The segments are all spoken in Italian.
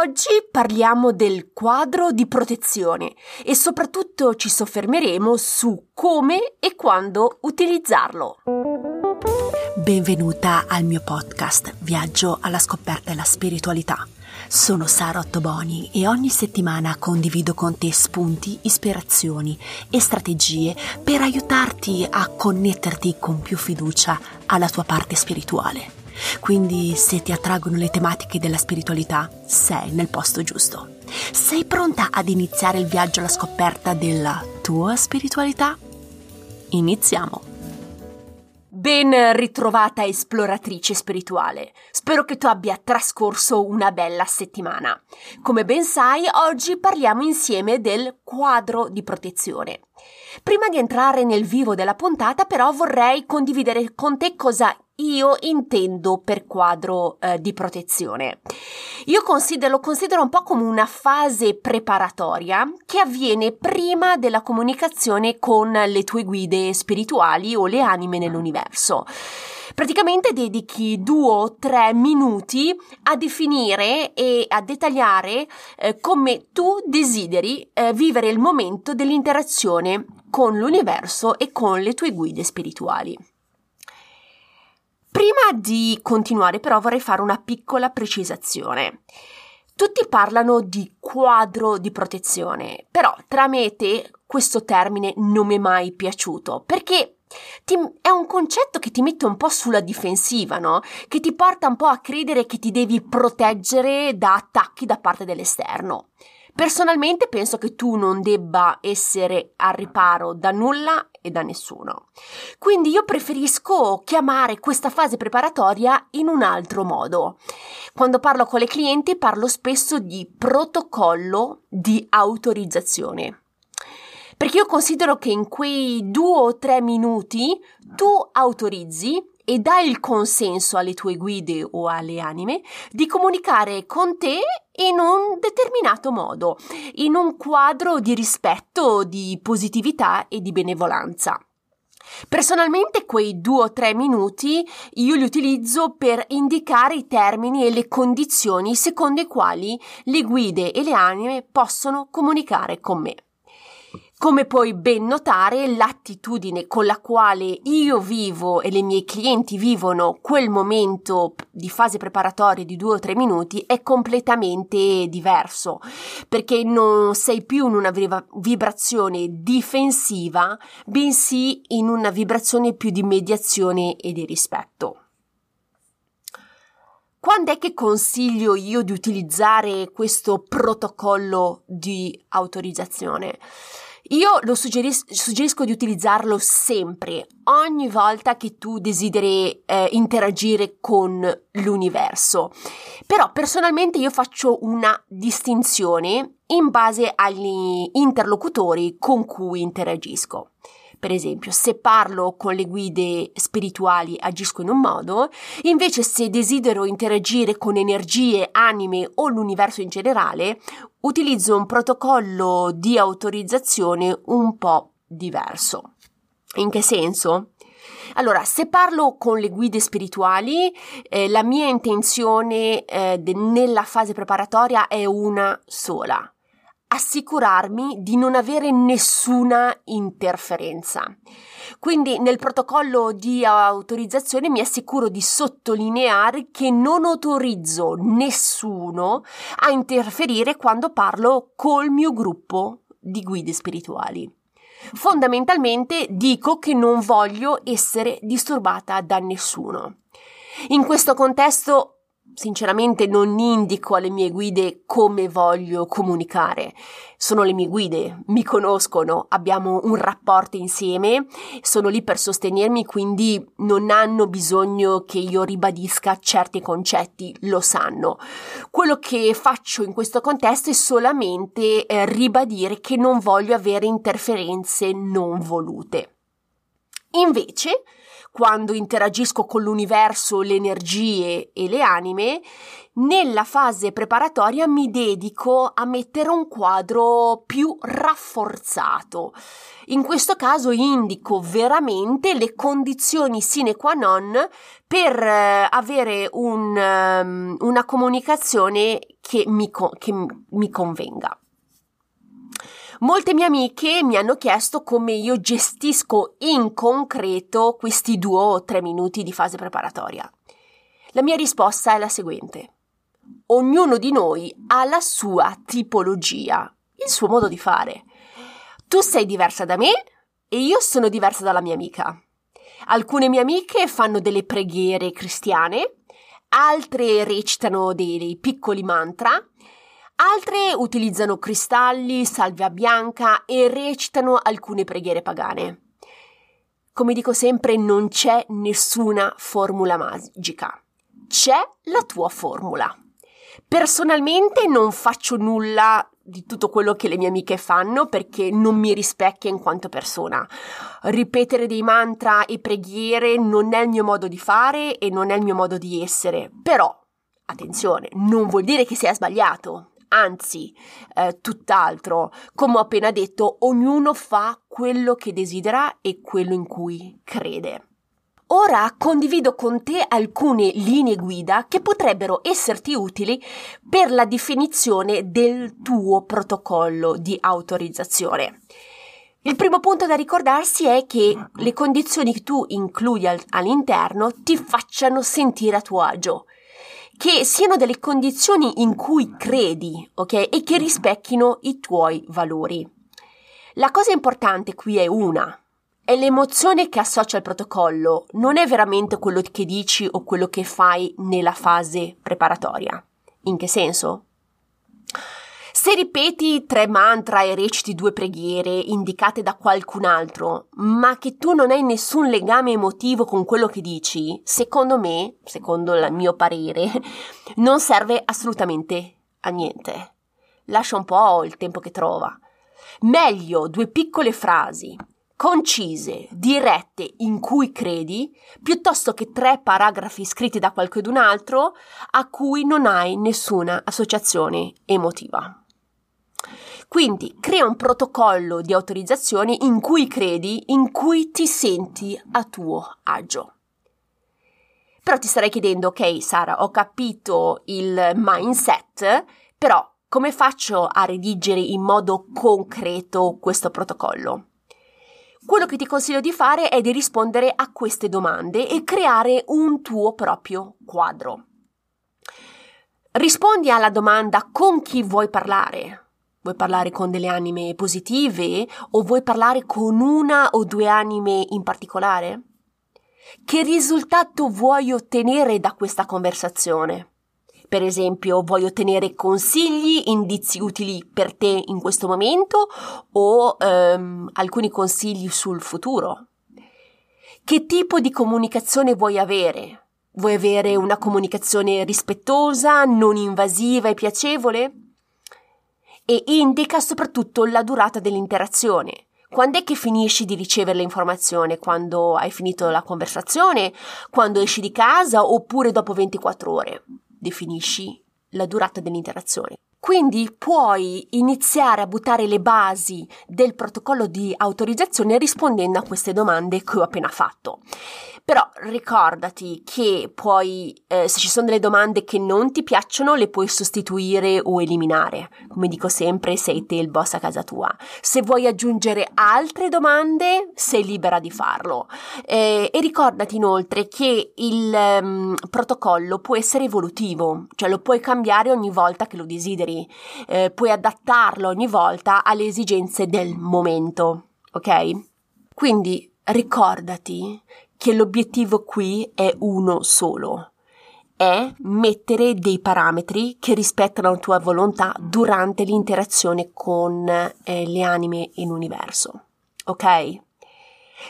Oggi parliamo del quadro di protezione e soprattutto ci soffermeremo su come e quando utilizzarlo. Benvenuta al mio podcast Viaggio alla scoperta della spiritualità. Sono Sara Ottoboni e ogni settimana condivido con te spunti, ispirazioni e strategie per aiutarti a connetterti con più fiducia alla tua parte spirituale. Quindi se ti attraggono le tematiche della spiritualità, sei nel posto giusto. Sei pronta ad iniziare il viaggio alla scoperta della tua spiritualità? Iniziamo! Ben ritrovata esploratrice spirituale. Spero che tu abbia trascorso una bella settimana. Come ben sai, oggi parliamo insieme del quadro di protezione. Prima di entrare nel vivo della puntata, però, vorrei condividere con te cosa io intendo per quadro eh, di protezione. Io considero, lo considero un po' come una fase preparatoria che avviene prima della comunicazione con le tue guide spirituali o le anime nell'universo. Praticamente dedichi due o tre minuti a definire e a dettagliare eh, come tu desideri eh, vivere il momento dell'interazione con l'universo e con le tue guide spirituali. Prima di continuare però vorrei fare una piccola precisazione. Tutti parlano di quadro di protezione, però tra me e te questo termine non mi è mai piaciuto perché ti, è un concetto che ti mette un po' sulla difensiva, no? Che ti porta un po' a credere che ti devi proteggere da attacchi da parte dell'esterno. Personalmente penso che tu non debba essere al riparo da nulla e da nessuno. Quindi io preferisco chiamare questa fase preparatoria in un altro modo. Quando parlo con le clienti parlo spesso di protocollo di autorizzazione. Perché io considero che in quei due o tre minuti tu autorizzi e dai il consenso alle tue guide o alle anime di comunicare con te in un determinato modo, in un quadro di rispetto, di positività e di benevolenza. Personalmente quei due o tre minuti io li utilizzo per indicare i termini e le condizioni secondo i quali le guide e le anime possono comunicare con me. Come puoi ben notare, l'attitudine con la quale io vivo e le mie clienti vivono quel momento di fase preparatoria di due o tre minuti è completamente diverso, perché non sei più in una vibrazione difensiva, bensì in una vibrazione più di mediazione e di rispetto. Quando è che consiglio io di utilizzare questo protocollo di autorizzazione? Io lo suggeris- suggerisco di utilizzarlo sempre, ogni volta che tu desideri eh, interagire con l'universo. Però personalmente io faccio una distinzione in base agli interlocutori con cui interagisco. Per esempio, se parlo con le guide spirituali agisco in un modo, invece se desidero interagire con energie, anime o l'universo in generale, utilizzo un protocollo di autorizzazione un po' diverso. In che senso? Allora, se parlo con le guide spirituali, eh, la mia intenzione eh, de- nella fase preparatoria è una sola, assicurarmi di non avere nessuna interferenza. Quindi nel protocollo di autorizzazione mi assicuro di sottolineare che non autorizzo nessuno a interferire quando parlo col mio gruppo di guide spirituali. Fondamentalmente dico che non voglio essere disturbata da nessuno. In questo contesto sinceramente non indico alle mie guide come voglio comunicare. Sono le mie guide, mi conoscono, abbiamo un rapporto insieme, sono lì per sostenermi, quindi non hanno bisogno che io ribadisca certi concetti, lo sanno. Quello che faccio in questo contesto è solamente eh, ribadire che non voglio avere interferenze non volute. Invece, quando interagisco con l'universo, le energie e le anime, nella fase preparatoria mi dedico a mettere un quadro più rafforzato. In questo caso indico veramente le condizioni sine qua non per eh, avere un, um, una comunicazione che mi, che mi convenga. Molte mie amiche mi hanno chiesto come io gestisco in concreto questi due o tre minuti di fase preparatoria. La mia risposta è la seguente. Ognuno di noi ha la sua tipologia, il suo modo di fare. Tu sei diversa da me e io sono diversa dalla mia amica. Alcune mie amiche fanno delle preghiere cristiane, altre recitano dei piccoli mantra Altre utilizzano cristalli, salvia bianca e recitano alcune preghiere pagane. Come dico sempre, non c'è nessuna formula magica. C'è la tua formula. Personalmente non faccio nulla di tutto quello che le mie amiche fanno perché non mi rispecchia in quanto persona. Ripetere dei mantra e preghiere non è il mio modo di fare e non è il mio modo di essere. Però, attenzione, non vuol dire che sia sbagliato anzi eh, tutt'altro. Come ho appena detto, ognuno fa quello che desidera e quello in cui crede. Ora condivido con te alcune linee guida che potrebbero esserti utili per la definizione del tuo protocollo di autorizzazione. Il primo punto da ricordarsi è che le condizioni che tu includi al- all'interno ti facciano sentire a tuo agio che siano delle condizioni in cui credi, ok? E che rispecchino i tuoi valori. La cosa importante qui è una, è l'emozione che associa al protocollo, non è veramente quello che dici o quello che fai nella fase preparatoria. In che senso? Se ripeti tre mantra e reciti due preghiere indicate da qualcun altro, ma che tu non hai nessun legame emotivo con quello che dici, secondo me, secondo il mio parere, non serve assolutamente a niente. Lascia un po' il tempo che trova. Meglio due piccole frasi concise, dirette, in cui credi, piuttosto che tre paragrafi scritti da qualcun altro a cui non hai nessuna associazione emotiva. Quindi crea un protocollo di autorizzazione in cui credi, in cui ti senti a tuo agio. Però ti starei chiedendo, ok Sara, ho capito il mindset, però come faccio a redigere in modo concreto questo protocollo? Quello che ti consiglio di fare è di rispondere a queste domande e creare un tuo proprio quadro. Rispondi alla domanda con chi vuoi parlare, Vuoi parlare con delle anime positive o vuoi parlare con una o due anime in particolare? Che risultato vuoi ottenere da questa conversazione? Per esempio, vuoi ottenere consigli, indizi utili per te in questo momento o um, alcuni consigli sul futuro? Che tipo di comunicazione vuoi avere? Vuoi avere una comunicazione rispettosa, non invasiva e piacevole? E indica soprattutto la durata dell'interazione. Quando è che finisci di ricevere l'informazione? Quando hai finito la conversazione? Quando esci di casa? Oppure dopo 24 ore? Definisci la durata dell'interazione. Quindi puoi iniziare a buttare le basi del protocollo di autorizzazione rispondendo a queste domande che ho appena fatto. Però ricordati che puoi, eh, se ci sono delle domande che non ti piacciono, le puoi sostituire o eliminare. Come dico sempre, sei te il boss a casa tua. Se vuoi aggiungere altre domande, sei libera di farlo. Eh, e ricordati inoltre che il um, protocollo può essere evolutivo, cioè lo puoi cambiare ogni volta che lo desideri, eh, puoi adattarlo ogni volta alle esigenze del momento, ok? Quindi ricordati che l'obiettivo qui è uno solo. È mettere dei parametri che rispettano la tua volontà durante l'interazione con eh, le anime in universo. Ok?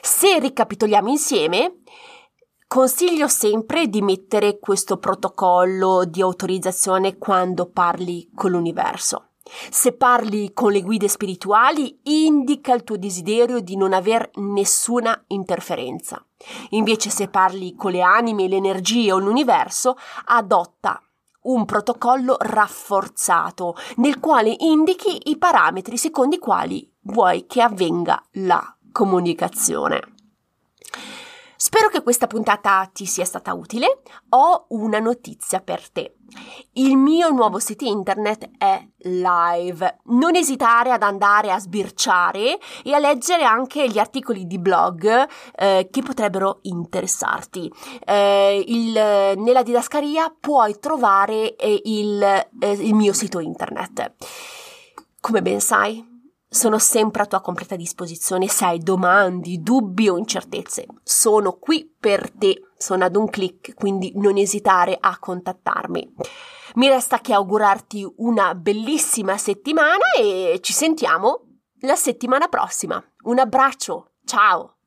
Se ricapitoliamo insieme, consiglio sempre di mettere questo protocollo di autorizzazione quando parli con l'universo. Se parli con le guide spirituali, indica il tuo desiderio di non aver nessuna interferenza. Invece se parli con le anime, le energie o l'universo, adotta un protocollo rafforzato nel quale indichi i parametri secondo i quali vuoi che avvenga la comunicazione. Spero che questa puntata ti sia stata utile. Ho una notizia per te. Il mio nuovo sito internet è live. Non esitare ad andare a sbirciare e a leggere anche gli articoli di blog eh, che potrebbero interessarti. Eh, il, nella didascalia puoi trovare eh, il, eh, il mio sito internet. Come ben sai, sono sempre a tua completa disposizione se hai domande, dubbi o incertezze. Sono qui per te, sono ad un clic, quindi non esitare a contattarmi. Mi resta che augurarti una bellissima settimana e ci sentiamo la settimana prossima. Un abbraccio, ciao!